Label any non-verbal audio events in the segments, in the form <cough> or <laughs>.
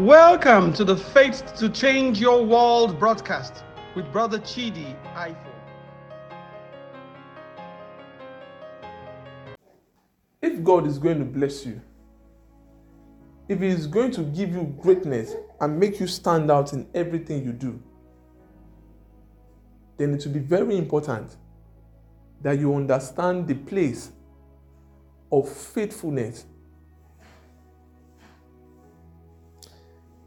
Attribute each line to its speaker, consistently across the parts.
Speaker 1: Welcome to the Faith to Change Your World broadcast with Brother Chidi Ifoh.
Speaker 2: If God is going to bless you, if He is going to give you greatness and make you stand out in everything you do, then it will be very important that you understand the place of faithfulness.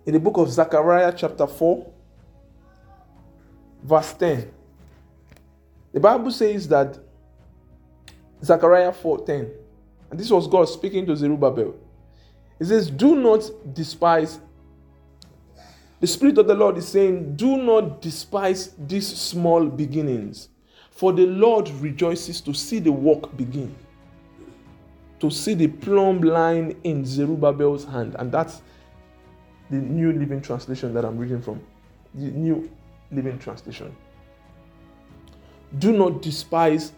Speaker 2: In the book of Zechariah, chapter 4, verse 10, the Bible says that Zechariah 4:10, and this was God speaking to Zerubbabel. It says, Do not despise. The Spirit of the Lord is saying, Do not despise these small beginnings, for the Lord rejoices to see the work begin to see the plumb line in Zerubbabel's hand. And that's the New Living Translation that I'm reading from. The New Living Translation. Do not despise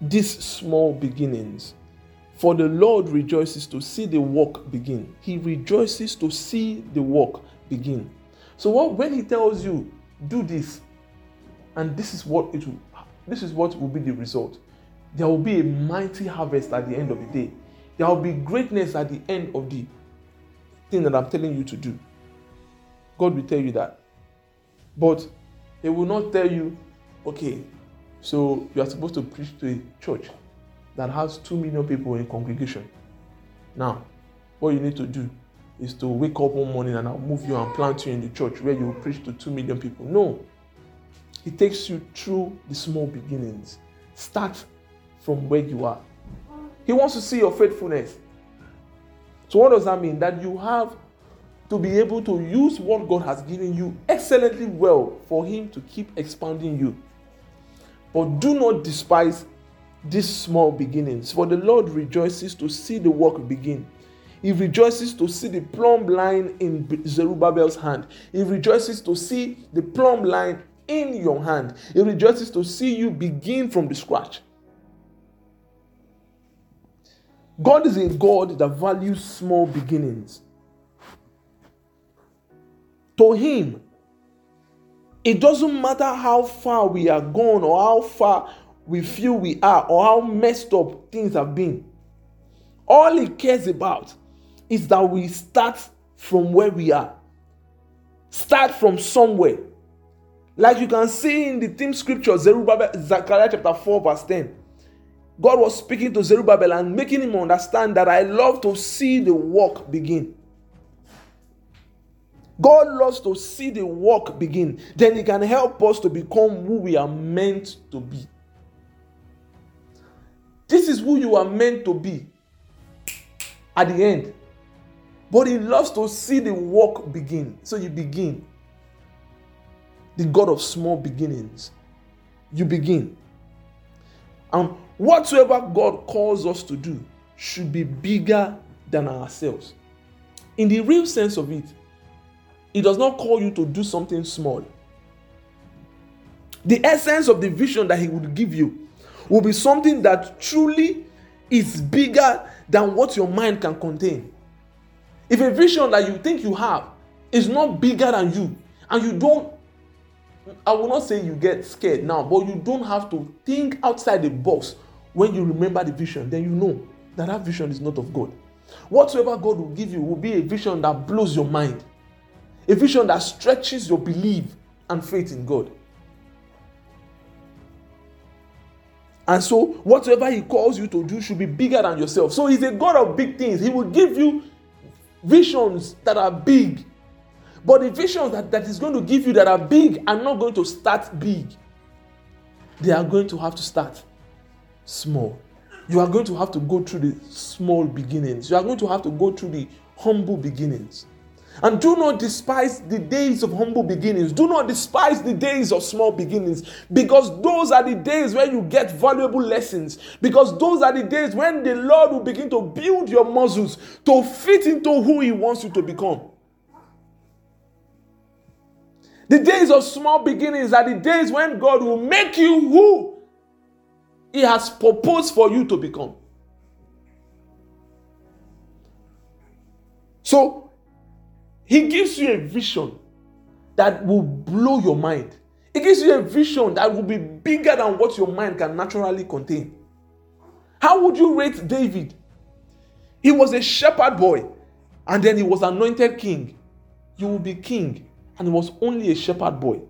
Speaker 2: these small beginnings, for the Lord rejoices to see the work begin. He rejoices to see the work begin. So what, when He tells you, do this, and this is what it will, this is what will be the result there will be a mighty harvest at the end of the day. There will be greatness at the end of the thing that I'm telling you to do. God will tell you that. But He will not tell you, okay, so you are supposed to preach to a church that has 2 million people in congregation. Now, what you need to do is to wake up one morning and I'll move you and plant you in the church where you will preach to 2 million people. No. It takes you through the small beginnings. Start from where you are. He wants to see your faithfulness. So, what does that mean? That you have to be able to use what God has given you excellently well for Him to keep expanding you. But do not despise these small beginnings, for the Lord rejoices to see the work begin. He rejoices to see the plumb line in Zerubbabel's hand. He rejoices to see the plumb line in your hand. He rejoices to see you begin from the scratch. God is a God that values small beginnings. To Him, it doesn't matter how far we are gone or how far we feel we are or how messed up things have been. All He cares about is that we start from where we are. Start from somewhere. Like you can see in the theme scripture, Zechariah chapter 4, verse 10. God was speaking to Zerubbabel and making him understand that I love to see the work begin. God loves to see the work begin. Then He can help us to become who we are meant to be. This is who you are meant to be at the end. But He loves to see the work begin. So you begin. The God of small beginnings. You begin. And whatsoever God calls us to do should be bigger than ourselves. In the real sense of it, He does not call you to do something small. The essence of the vision that He would give you will be something that truly is bigger than what your mind can contain. If a vision that you think you have is not bigger than you, and you don't I will not say you get scared now, but you don't have to think outside the box when you remember the vision. Then you know that that vision is not of God. Whatsoever God will give you will be a vision that blows your mind, a vision that stretches your belief and faith in God. And so, whatever He calls you to do should be bigger than yourself. So, He's a God of big things. He will give you visions that are big but the visions that, that is going to give you that are big are not going to start big. They are going to have to start small. You are going to have to go through the small beginnings. You are going to have to go through the humble beginnings. And do not despise the days of humble beginnings. Do not despise the days of small beginnings because those are the days when you get valuable lessons. Because those are the days when the Lord will begin to build your muscles to fit into who He wants you to become. The days of small beginnings are the days when God will make you who He has proposed for you to become. So, He gives you a vision that will blow your mind. He gives you a vision that will be bigger than what your mind can naturally contain. How would you rate David? He was a shepherd boy and then he was anointed king. You will be king and he was only a shepherd boy.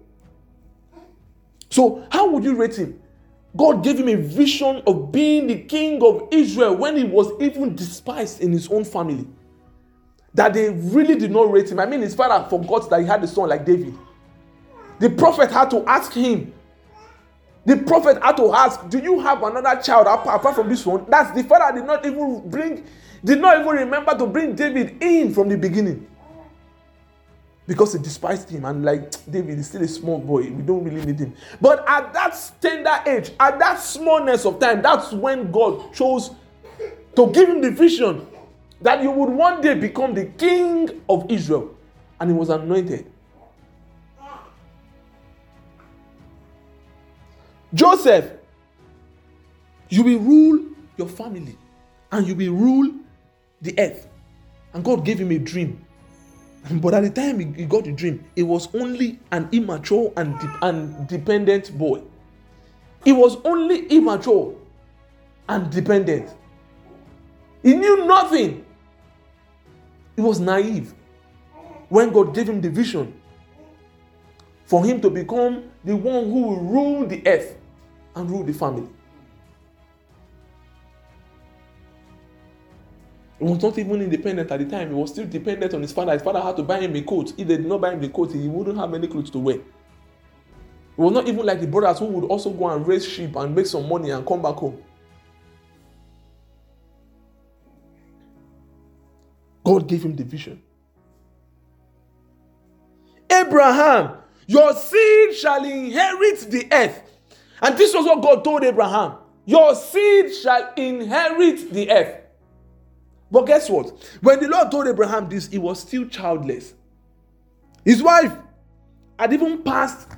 Speaker 2: So, how would you rate him? God gave him a vision of being the king of Israel when he was even despised in his own family. That they really did not rate him. I mean, his father forgot that he had a son like David. The prophet had to ask him. The prophet had to ask, Do you have another child apart from this one? That's the father did not even bring, did not even remember to bring David in from the beginning because he despised him and like <tsk> David is still a small boy. We don't really need him. But at that tender age, at that smallness of time, that's when God chose to give him the vision that you would one day become the king of Israel. And he was anointed. Joseph, you will rule your family and you will rule the earth. And God gave him a dream <laughs> but at the time he, got the dream, he was only an immature and, de- and dependent boy. He was only immature and dependent. He knew nothing. He was naive. When God gave him the vision for him to become the one who will rule the earth and rule the family. He was not even independent at the time. He was still dependent on his father. His father had to buy him a coat. If they did not buy him the coat, he wouldn't have any clothes to wear. It was not even like the brothers who would also go and raise sheep and make some money and come back home. God gave him the vision. Abraham, your seed shall inherit the earth. And this was what God told Abraham Your seed shall inherit the earth. But guess what? When the Lord told Abraham this, he was still childless. His wife had even passed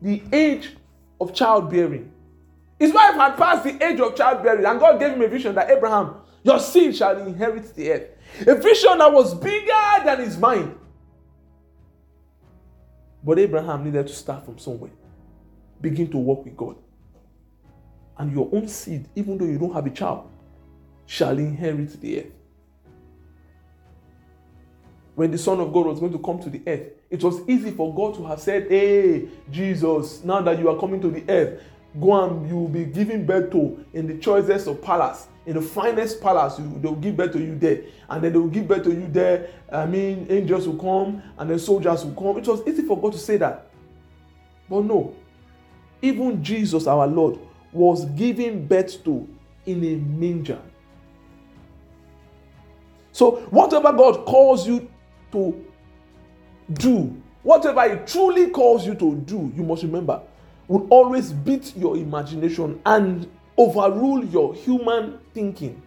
Speaker 2: the age of childbearing. His wife had passed the age of childbearing, and God gave him a vision that Abraham, your seed shall inherit the earth. A vision that was bigger than his mind. But Abraham needed to start from somewhere, begin to work with God. And your own seed, even though you don't have a child, shall inherit the earth. When the Son of God was going to come to the earth, it was easy for God to have said, Hey, Jesus, now that you are coming to the earth, go and you will be giving birth to in the choicest of palace, in the finest palace, you, they will give birth to you there. And then they will give birth to you there. I mean, angels will come and then soldiers will come. It was easy for God to say that. But no, even Jesus, our Lord, was giving birth to in a manger. So, whatever God calls you to do, whatever He truly calls you to do, you must remember, will always beat your imagination and overrule your human thinking.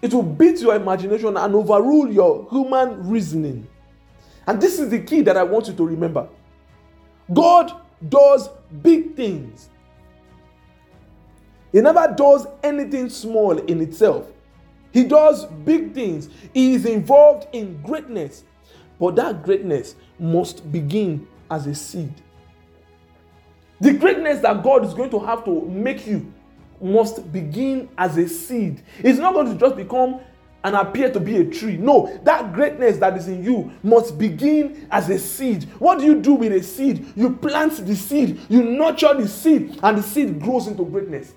Speaker 2: It will beat your imagination and overrule your human reasoning. And this is the key that I want you to remember God does big things, He never does anything small in itself. He does big things. He is involved in greatness. But that greatness must begin as a seed. The greatness that God is going to have to make you must begin as a seed. It's not going to just become and appear to be a tree. No, that greatness that is in you must begin as a seed. What do you do with a seed? You plant the seed, you nurture the seed, and the seed grows into greatness.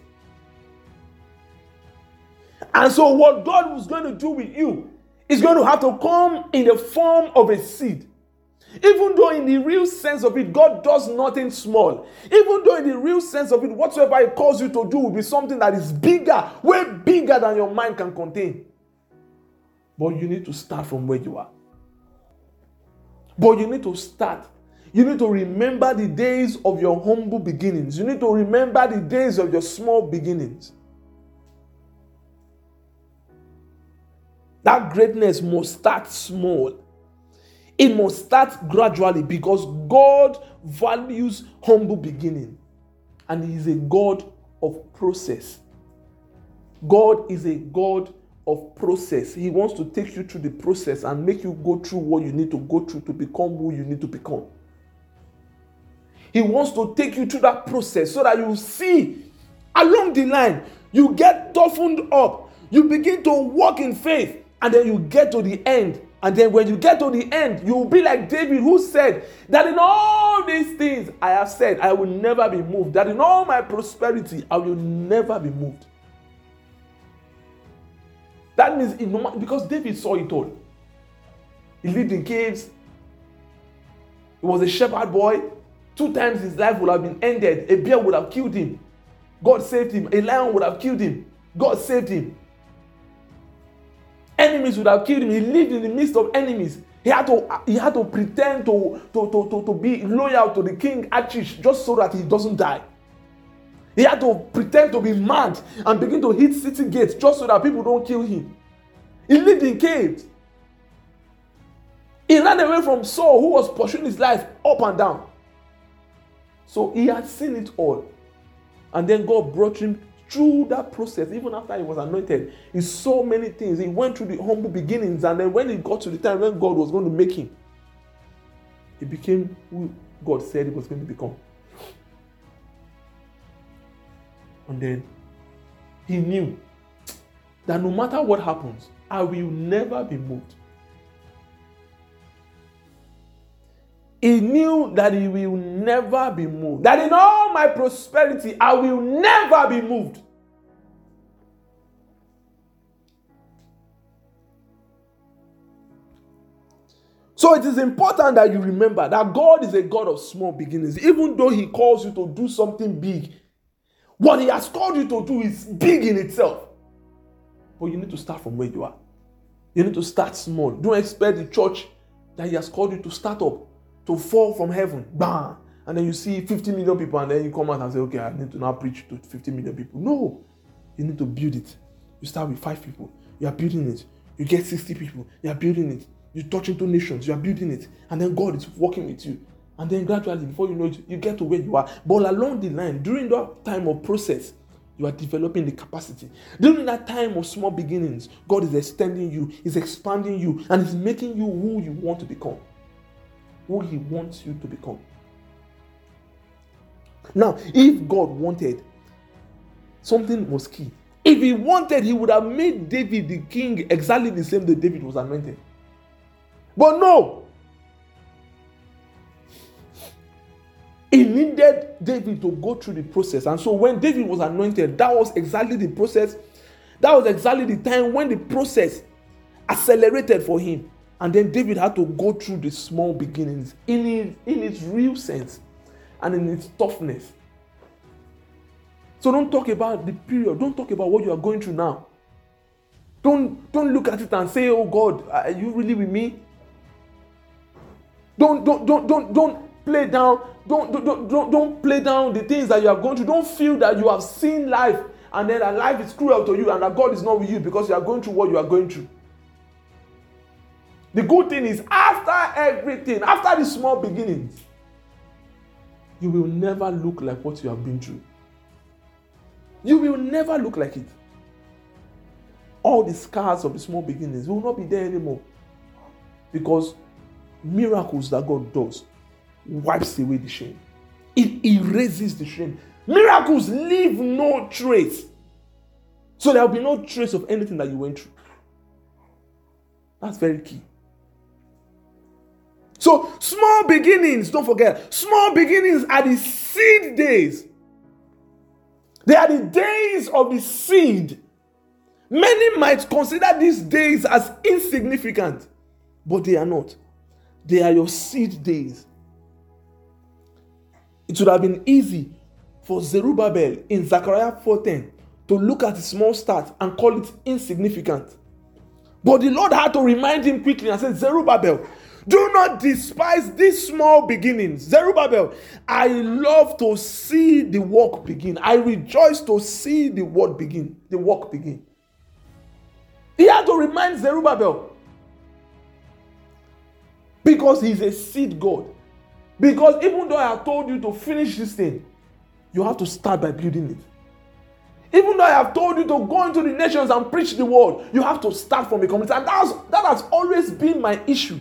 Speaker 2: And so, what God was going to do with you is going to have to come in the form of a seed. Even though, in the real sense of it, God does nothing small. Even though, in the real sense of it, whatsoever He calls you to do will be something that is bigger, way bigger than your mind can contain. But you need to start from where you are. But you need to start. You need to remember the days of your humble beginnings. You need to remember the days of your small beginnings. That greatness must start small. It must start gradually because God values humble beginning and He is a God of process. God is a God of process. He wants to take you through the process and make you go through what you need to go through to become who you need to become. He wants to take you through that process so that you see along the line, you get toughened up, you begin to walk in faith, and then you get to the end. And then when you get to the end, you'll be like David, who said that in all these things I have said, I will never be moved. That in all my prosperity, I will never be moved. That means in, because David saw it all. He lived in caves. He was a shepherd boy. Two times his life would have been ended. A bear would have killed him. God saved him. A lion would have killed him. God saved him. Enemies would have killed him. He lived in the midst of enemies. He had to, he had to pretend to, to, to, to, to be loyal to the king Achish just so that he doesn't die. He had to pretend to be mad and begin to hit city gates just so that people don't kill him. He lived in caves. He ran away from Saul, who was pursuing his life up and down. So he had seen it all. And then God brought him through that process, even after he was anointed. He saw many things. He went through the humble beginnings. And then when he got to the time when God was going to make him, he became who God said he was going to become. And then he knew that no matter what happens, I will never be moved. He knew that he will never be moved. That in all my prosperity, I will never be moved. So it is important that you remember that God is a God of small beginnings. Even though He calls you to do something big, what He has called you to do is big in itself. But you need to start from where you are. You need to start small. Don't expect the church that He has called you to start up to fall from heaven. Bam! And then you see 50 million people, and then you come out and say, okay, I need to now preach to 50 million people. No, you need to build it. You start with five people, you are building it. You get 60 people, you are building it. You touch into nations, you are building it. And then God is working with you. And then gradually, before you know it, you get to where you are. But along the line, during that time of process, you are developing the capacity. During that time of small beginnings, God is extending you, is expanding you, and is making you who you want to become. Who He wants you to become. Now, if God wanted, something was key. If He wanted, He would have made David the king exactly the same day David was anointed. But no, He needed David to go through the process. And so when David was anointed, that was exactly the process. That was exactly the time when the process accelerated for him. And then David had to go through the small beginnings in its, in its real sense and in its toughness. So don't talk about the period. Don't talk about what you are going through now. Don't, don't look at it and say, Oh God, are you really with me? Don't, don't, don't, don't, don't play down don't, don't, don't, don't play down the things that you are going through don't feel that you have seen life and then that life is cruel to you and that god is not with you because you are going through what you are going through the good thing is after everything after the small beginnings you will never look like what you have been through you will never look like it all the scars of the small beginnings will not be there anymore because miracles that god does wipes away the shame. It erases the shame. Miracles leave no trace. So there will be no trace of anything that you went through. That's very key. So, small beginnings, don't forget, small beginnings are the seed days. They are the days of the seed. Many might consider these days as insignificant, but they are not. They are your seed days. It would have been easy for Zerubbabel in Zechariah 4:10 to look at a small start and call it insignificant. But the Lord had to remind him quickly and said, Zerubbabel, do not despise these small beginnings. Zerubbabel, I love to see the work begin. I rejoice to see the work begin. The work begin. He had to remind Zerubbabel because he's a seed God. Because even though I have told you to finish this thing, you have to start by building it. Even though I have told you to go into the nations and preach the word, you have to start from a community. And that's, that has always been my issue.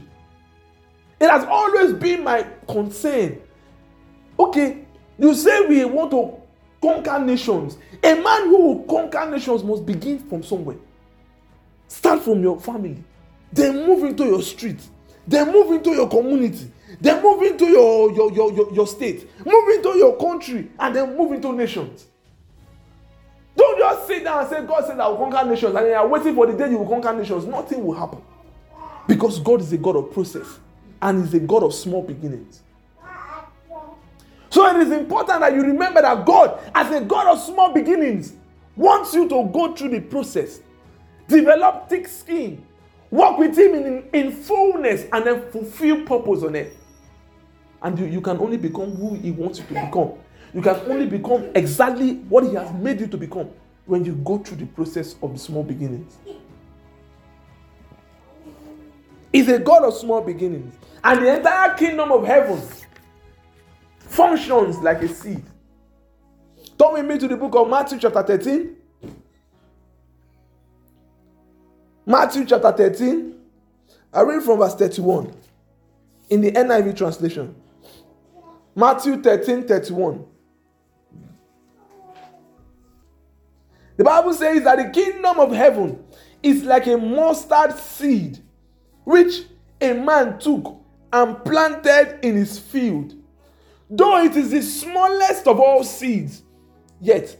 Speaker 2: It has always been my concern. Okay, you say we want to conquer nations. A man who will conquer nations must begin from somewhere. Start from your family, then move into your street, then move into your community, then move into your, your, your, your, your state, move into your country, and then move into nations. Don't just sit down and say, God said I will conquer nations, and you are waiting for the day you will conquer nations. Nothing will happen. Because God is a God of process and is a God of small beginnings. So it is important that you remember that God, as a God of small beginnings, wants you to go through the process, develop thick skin, walk with Him in, in fullness, and then fulfill purpose on earth. And you, you can only become who He wants you to become. You can only become exactly what He has made you to become when you go through the process of the small beginnings. He's a God of small beginnings. And the entire kingdom of heaven functions like a seed. Turn with me to the book of Matthew, chapter 13. Matthew, chapter 13. I read from verse 31 in the NIV translation. Matthew 13 31. The Bible says that the kingdom of heaven is like a mustard seed which a man took and planted in his field Though it is the smallest of all seeds, yet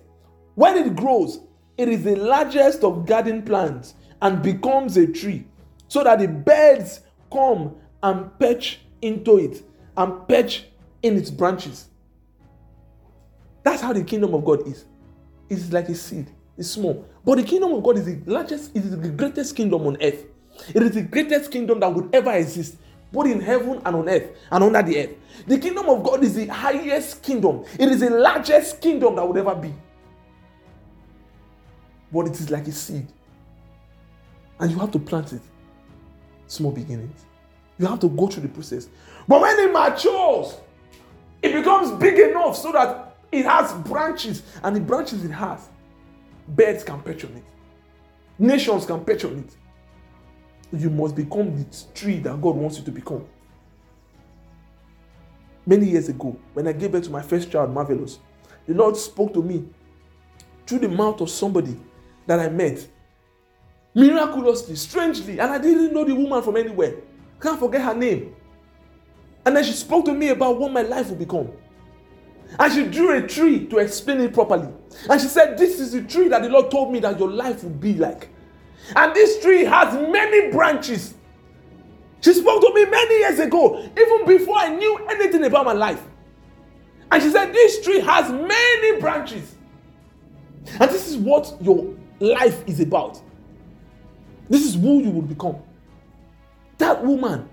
Speaker 2: when it grows, it is the largest of garden plants and becomes a tree, so that the birds come and perch into it and perch in its branches. That's how the kingdom of God is. It's like a seed, it's small. But the kingdom of God is the largest, it is the greatest kingdom on earth. It is the greatest kingdom that would ever exist both in heaven and on earth and under the earth. The kingdom of God is the highest kingdom, it is the largest kingdom that would ever be. But it is like a seed, and you have to plant it. Small beginnings. You have to go through the process. But when it matures, it becomes big enough so that it has branches, and the branches it has, birds can perch on it, nations can perch on it you must become the tree that God wants you to become. Many years ago, when I gave birth to my first child, Marvelous, the Lord spoke to me through the mouth of somebody that I met miraculously, strangely, and I didn't know the woman from anywhere. Can't forget her name. And then she spoke to me about what my life would become. And she drew a tree to explain it properly. And she said, This is the tree that the Lord told me that your life would be like. And this tree has many branches. She spoke to me many years ago, even before I knew anything about my life. And she said, This tree has many branches. And this is what your life is about. This is who you will become. That woman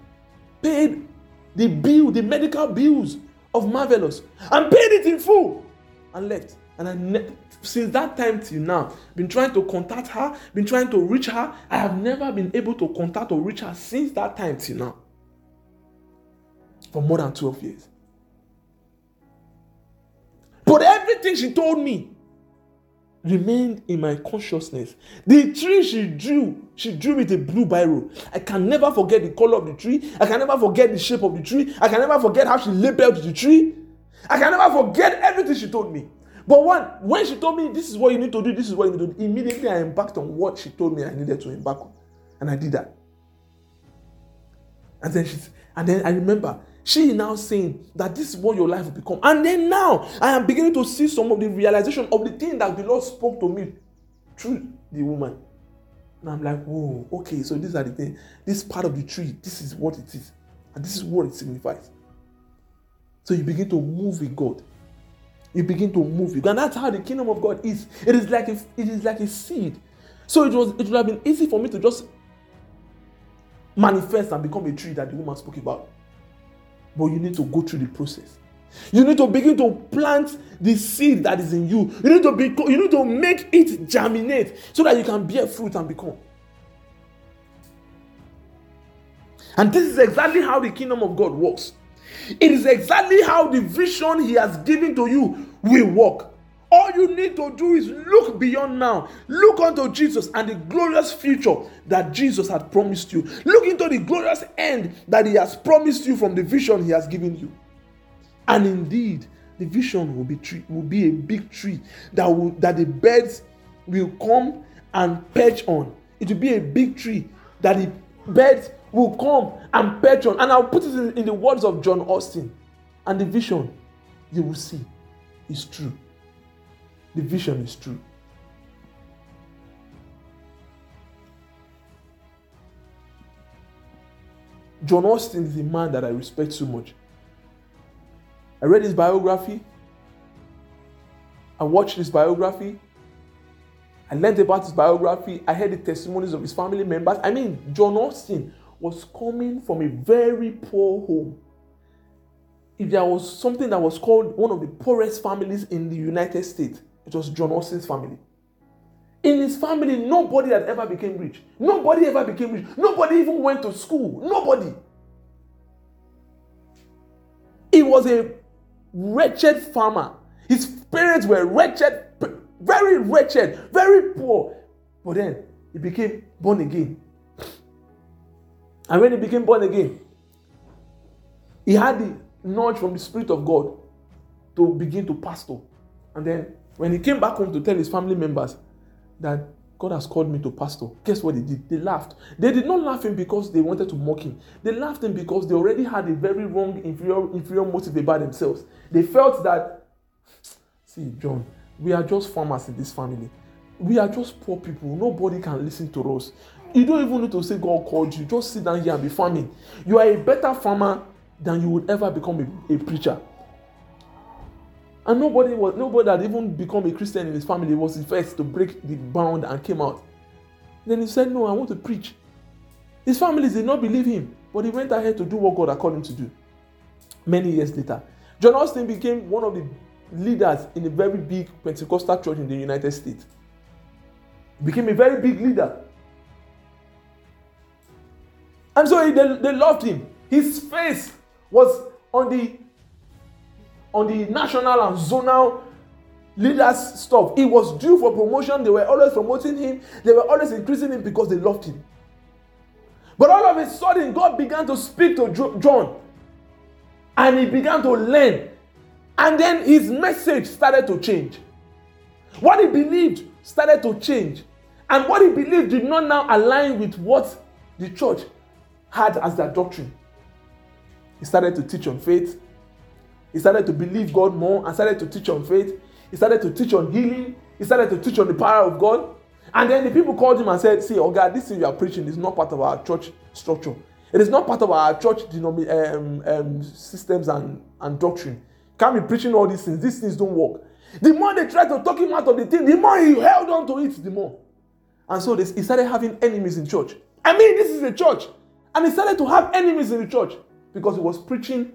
Speaker 2: paid the bill, the medical bills of Marvelous, and paid it in full and left. And I ne- since that time till now, been trying to contact her, been trying to reach her. I have never been able to contact or reach her since that time till now. For more than 12 years. But everything she told me remained in my consciousness. The tree she drew, she drew with a blue biro. I can never forget the color of the tree. I can never forget the shape of the tree. I can never forget how she labeled the tree. I can never forget everything she told me. But when, when she told me this is what you need to do, this is what you need to do, immediately I embarked on what she told me I needed to embark on. And I did that. And then she and then I remember she now saying that this is what your life will become. And then now I am beginning to see some of the realization of the thing that the Lord spoke to me through the woman. And I'm like, whoa, okay, so these are the things. This part of the tree, this is what it is. And this is what it signifies. So you begin to move with God you begin to move it. And that's how the kingdom of God is. It is like a, it is like a seed. So it was it would have been easy for me to just manifest and become a tree that the woman spoke about. But you need to go through the process. You need to begin to plant the seed that is in you. You need to be you need to make it germinate so that you can bear fruit and become. And this is exactly how the kingdom of God works. It is exactly how the vision He has given to you will work. All you need to do is look beyond now. Look unto Jesus and the glorious future that Jesus had promised you. Look into the glorious end that He has promised you from the vision He has given you. And indeed, the vision will be tree, will be a big tree that will that the birds will come and perch on. It will be a big tree that the birds will come and perch on. And I'll put it in, in the words of John Osteen. And the vision you will see is true. The vision is true. John Osteen is a man that I respect so much. I read his biography. I watched his biography. I learned about his biography. I heard the testimonies of his family members. I mean, John Osteen was coming from a very poor home. If there was something that was called one of the poorest families in the United States, it was John Osteen's family. In his family, nobody had ever became rich. Nobody ever became rich. Nobody even went to school. Nobody. He was a wretched farmer. His parents were wretched, very wretched, very poor. But then he became born again. And when he became born again, he had the nudge from the Spirit of God to begin to pastor. And then when he came back home to tell his family members that God has called me to pastor, guess what they did? They laughed. They did not laugh him because they wanted to mock him. They laughed him because they already had a very wrong, inferior, inferior motive about themselves. They felt that, see, John, we are just farmers in this family. We are just poor people. Nobody can listen to us. You don't even need to say God called you. Just sit down here and be farming. You are a better farmer than you would ever become a, a preacher. And nobody was nobody had even become a Christian in his family was the first to break the bound and came out. Then he said, No, I want to preach. His family did not believe him, but he went ahead to do what God had called him to do. Many years later, John Osteen became one of the leaders in a very big Pentecostal church in the United States. He became a very big leader. And so they, they loved him. His face was on the on the national and zonal leaders stuff. He was due for promotion. They were always promoting him. They were always increasing him because they loved him. But all of a sudden, God began to speak to John, and he began to learn. And then his message started to change. What he believed started to change. And what he believed did not now align with what the church had as their doctrine. He started to teach on faith. He started to believe God more and started to teach on faith. He started to teach on healing. He started to teach on the power of God. And then the people called him and said, See, oh God, this thing you are preaching is not part of our church structure. It is not part of our church um, um, systems and, and doctrine. Can't be preaching all these things. These things don't work. The more they tried to talk him out of the thing, the more he held on to it, the more. And so he started having enemies in church. I mean, this is a church. And he started to have enemies in the church because he was preaching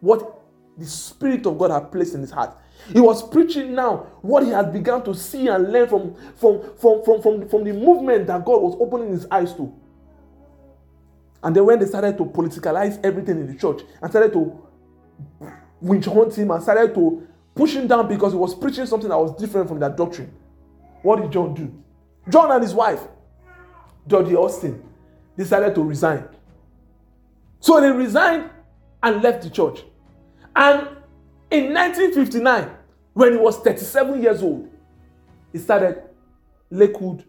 Speaker 2: what the Spirit of God had placed in his heart. He was preaching now what he had begun to see and learn from, from, from, from, from, from the movement that God was opening his eyes to. And then when they started to politicalize everything in the church and started to winch hunt him and started to push him down because he was preaching something that was different from that doctrine, what did John do? John and his wife, Georgie Osteen, decided to resign. So they resigned and left the church. And in 1959, when he was 37 years old, he started Lakewood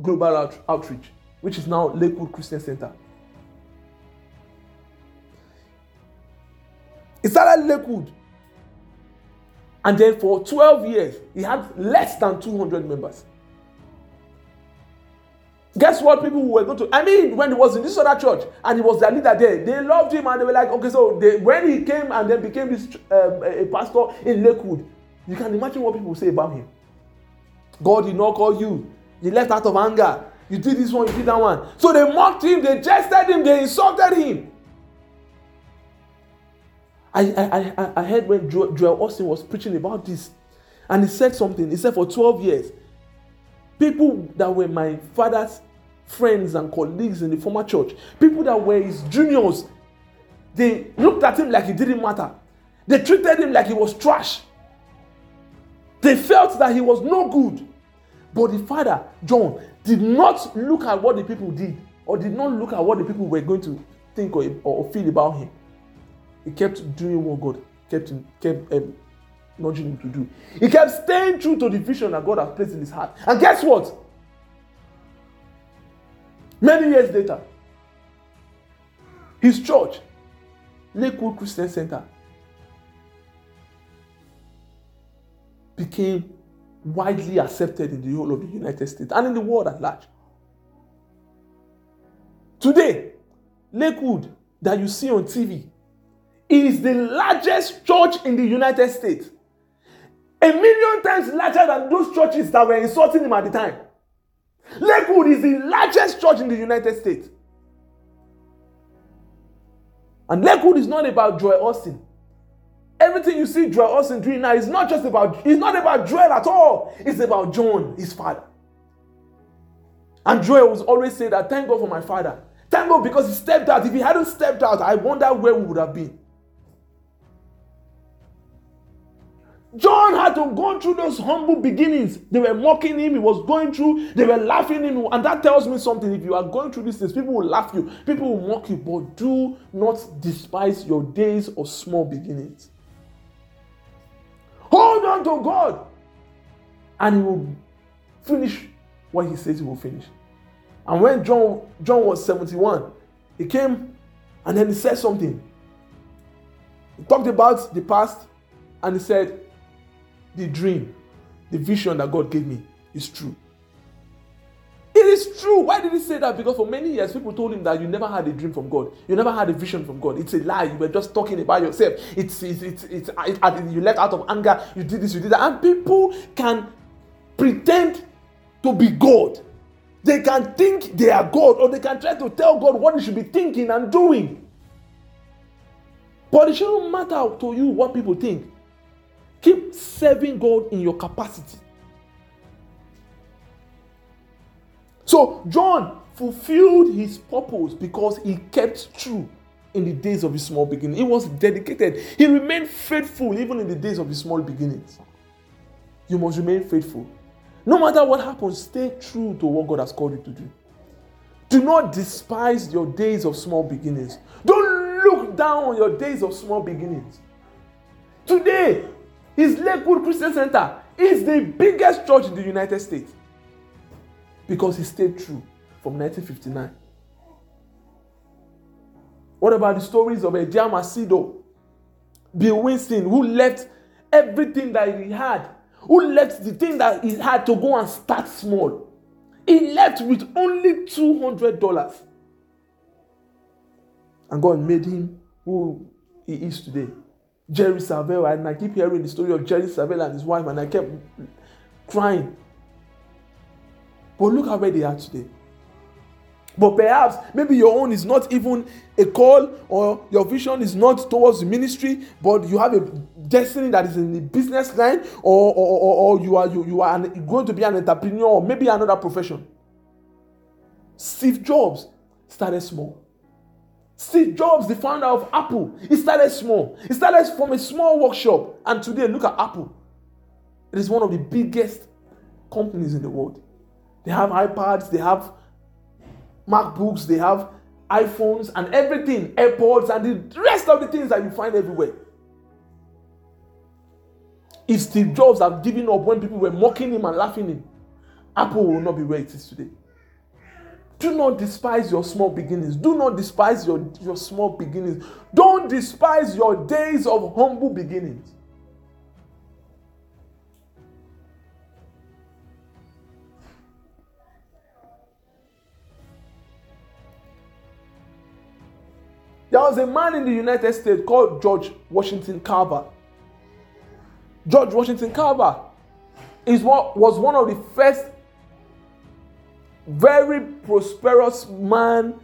Speaker 2: Global Out- Outreach, which is now Lakewood Christian Center. He started Lakewood. And then for 12 years, he had less than 200 members. Guess what? People were going to, I mean, when he was in this other church and he was their leader there, they loved him and they were like, okay, so they, when he came and then became this um, a pastor in Lakewood, you can imagine what people say about him. God did not call you. You left out of anger. You did this one, you did that one. So they mocked him, they jested him, they insulted him. I, I, I, I heard when Joel Austin was preaching about this, and he said something. He said, For 12 years, people that were my father's friends and colleagues in the former church, people that were his juniors, they looked at him like it didn't matter. They treated him like he was trash. They felt that he was no good. But the father, John, did not look at what the people did or did not look at what the people were going to think or, or feel about him. He kept doing what God kept kept um, nudging him to do. He kept staying true to the vision that God has placed in his heart. And guess what? Many years later, his church, Lakewood Christian Center, became widely accepted in the whole of the United States and in the world at large. Today, Lakewood that you see on TV is the largest church in the United States. A million times larger than those churches that were insulting him at the time. Lakewood is the largest church in the United States. And Lakewood is not about Joel Osteen. Everything you see Joel Osteen doing now is not just about, it's not about Joel at all. It's about John, his father. And Joel was always say that, thank God for my father. Thank God because he stepped out. If he hadn't stepped out, I wonder where we would have been. John had to go through those humble beginnings. They were mocking him, he was going through, they were laughing him. And that tells me something. If you are going through these things, people will laugh you, people will mock you, but do not despise your days of small beginnings. Hold on to God, and He will finish what He says He will finish. And when John, John was 71, he came and then he said something. He talked about the past and he said, the dream, the vision that God gave me is true. It is true. Why did he say that? Because for many years, people told him that you never had a dream from God. You never had a vision from God. It's a lie. You were just talking about yourself. It's, it's, it's, it's, it, you left out of anger. You did this, you did that. And people can pretend to be God. They can think they are God or they can try to tell God what he should be thinking and doing. But it shouldn't matter to you what people think. Keep serving God in your capacity. So, John fulfilled his purpose because he kept true in the days of his small beginning. He was dedicated. He remained faithful even in the days of his small beginnings. You must remain faithful. No matter what happens, stay true to what God has called you to do. Do not despise your days of small beginnings. Don't look down on your days of small beginnings. Today, his Lakewood Christian Center is the biggest church in the United States because he stayed true from 1959. What about the stories of Edir Macedo, Bill Winston, who left everything that he had, who left the thing that he had to go and start small? He left with only $200. And God made him who he is today. Jerry Savelle, and I keep hearing the story of Jerry Savelle and his wife, and I kept crying. But look at where they are today. But perhaps maybe your own is not even a call or your vision is not towards ministry, but you have a destiny that is in the business line, or, or, or, or you are you, you are an, going to be an entrepreneur or maybe another profession. Steve Jobs started small. Steve Jobs, the founder of Apple, he started small. He started from a small workshop. And today, look at Apple. It is one of the biggest companies in the world. They have iPads, they have MacBooks, they have iPhones and everything, AirPods, and the rest of the things that you find everywhere. If Steve Jobs had given up when people were mocking him and laughing him, Apple will not be where it is today. Do not despise your small beginnings. Do not despise your, your small beginnings. Don't despise your days of humble beginnings. There was a man in the United States called George Washington Carver. George Washington Carver is what was one of the first very prosperous man,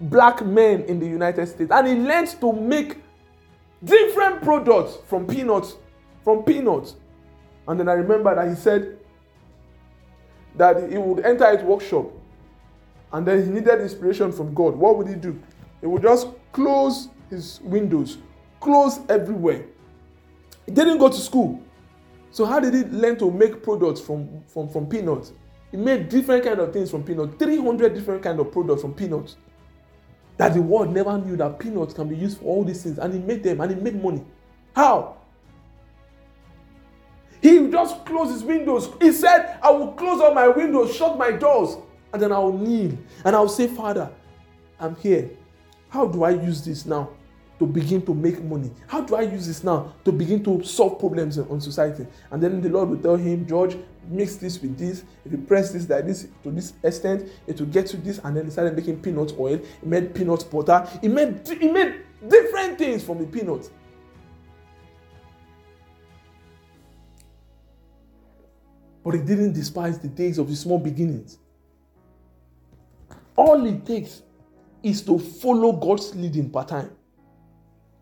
Speaker 2: black men in the United States. And he learned to make different products from peanuts, from peanuts. And then I remember that he said that he would enter his workshop and then he needed inspiration from God. What would he do? He would just close his windows, close everywhere. He didn't go to school. So how did he learn to make products from, from, from peanuts? He made different kind of things from peanuts, 300 different kind of products from peanuts. That the world never knew that peanuts can be used for all these things. And he made them and he made money. How? He just closed his windows. He said, I will close all my windows, shut my doors, and then I'll kneel and I'll say, Father, I'm here. How do I use this now? To begin to make money? How do I use this now to begin to solve problems on society? And then the Lord will tell him, George, mix this with this. If you press this like this to this extent, it will get to this. And then he started making peanut oil. He made peanut butter. He made he made different things from the peanuts. But he didn't despise the days of his small beginnings. All it takes is to follow God's leading part time.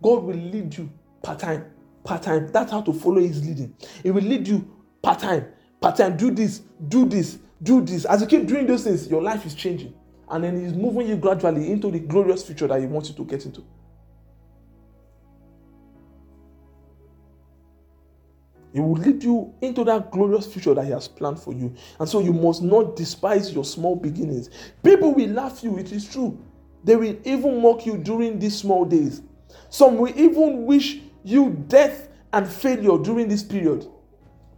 Speaker 2: God will lead you part time, part time. That's how to follow His leading. He will lead you part time, part time. Do this, do this, do this. As you keep doing those things, your life is changing. And then He's moving you gradually into the glorious future that He wants you to get into. He will lead you into that glorious future that He has planned for you. And so you must not despise your small beginnings. People will laugh you, it is true. They will even mock you during these small days. Some will even wish you death and failure during this period.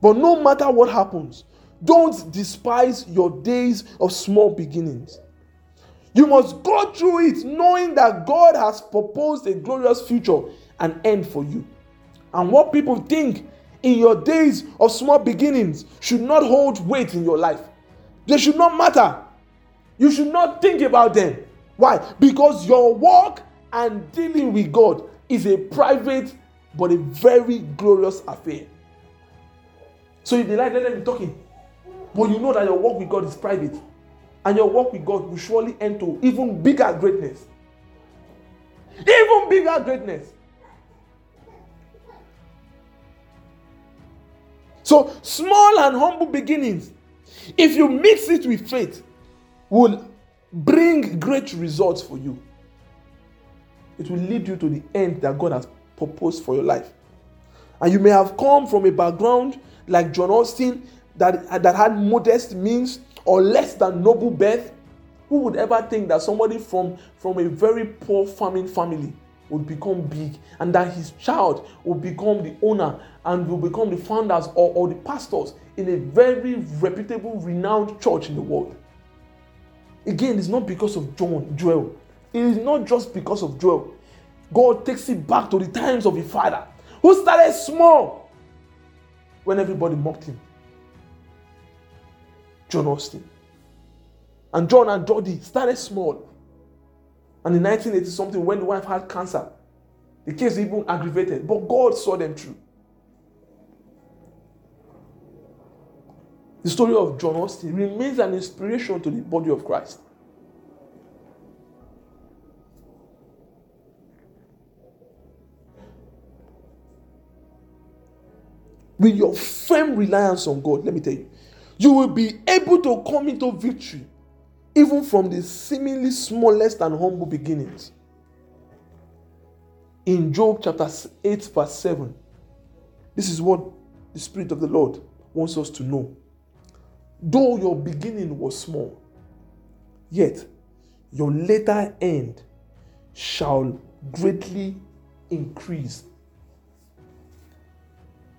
Speaker 2: But no matter what happens, don't despise your days of small beginnings. You must go through it knowing that God has proposed a glorious future and end for you. And what people think in your days of small beginnings should not hold weight in your life. They should not matter. You should not think about them. Why? Because your work and dealing with God is a private but a very glorious affair. So if they like, let them be talking. But you know that your work with God is private. And your work with God will surely end to even bigger greatness. Even bigger greatness. So, small and humble beginnings, if you mix it with faith, will bring great results for you it will lead you to the end that God has proposed for your life. And you may have come from a background like John Osteen that, that had modest means or less than noble birth. Who would ever think that somebody from, from a very poor farming family would become big and that his child will become the owner and will become the founders or, or the pastors in a very reputable, renowned church in the world? Again, it's not because of John, Joel, it is not just because of Joel. God takes it back to the times of his father, who started small when everybody mocked him. John Osteen. And John and Dodie started small. And in 1980 something, when the wife had cancer, the case even aggravated, but God saw them through. The story of John Osteen remains an inspiration to the body of Christ. With your firm reliance on God, let me tell you, you will be able to come into victory even from the seemingly smallest and humble beginnings. In Job chapter 8, verse 7, this is what the Spirit of the Lord wants us to know. Though your beginning was small, yet your later end shall greatly increase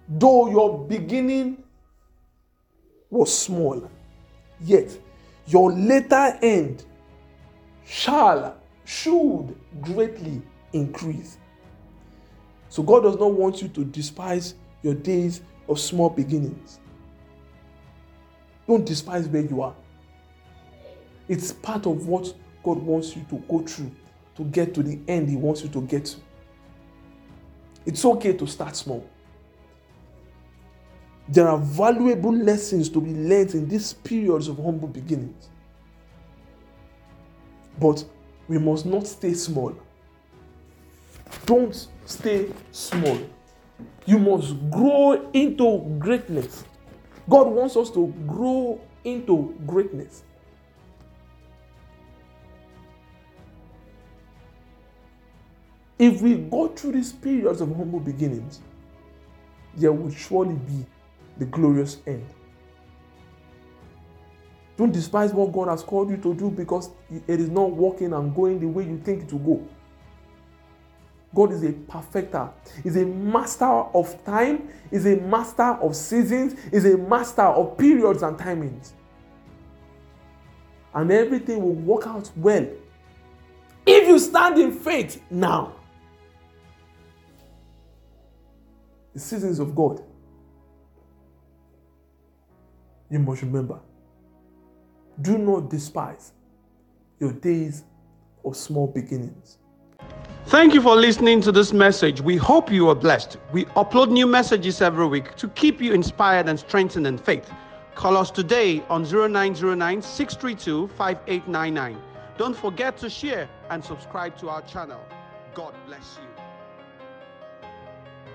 Speaker 2: Though your beginning was small, yet your later end shall, should greatly increase. So God does not want you to despise your days of small beginnings. Don't despise where you are. It's part of what God wants you to go through to get to the end He wants you to get to. It's okay to start small. There are valuable lessons to be learned in these periods of humble beginnings. But we must not stay small. Don't stay small. You must grow into greatness. God wants us to grow into greatness. If we go through these periods of humble beginnings, there will surely be the glorious end. Don't despise what God has called you to do because it is not working and going the way you think it will go. God is a perfecter, is a master of time, is a master of seasons, is a master of periods and timings. And everything will work out well if you stand in faith now. The seasons of God. You must remember do not despise your days of small beginnings.
Speaker 1: Thank you for listening to this message. We hope you are blessed. We upload new messages every week to keep you inspired and strengthened in faith. Call us today on 0909 632 5899. Don't forget to share and subscribe to our channel. God bless you.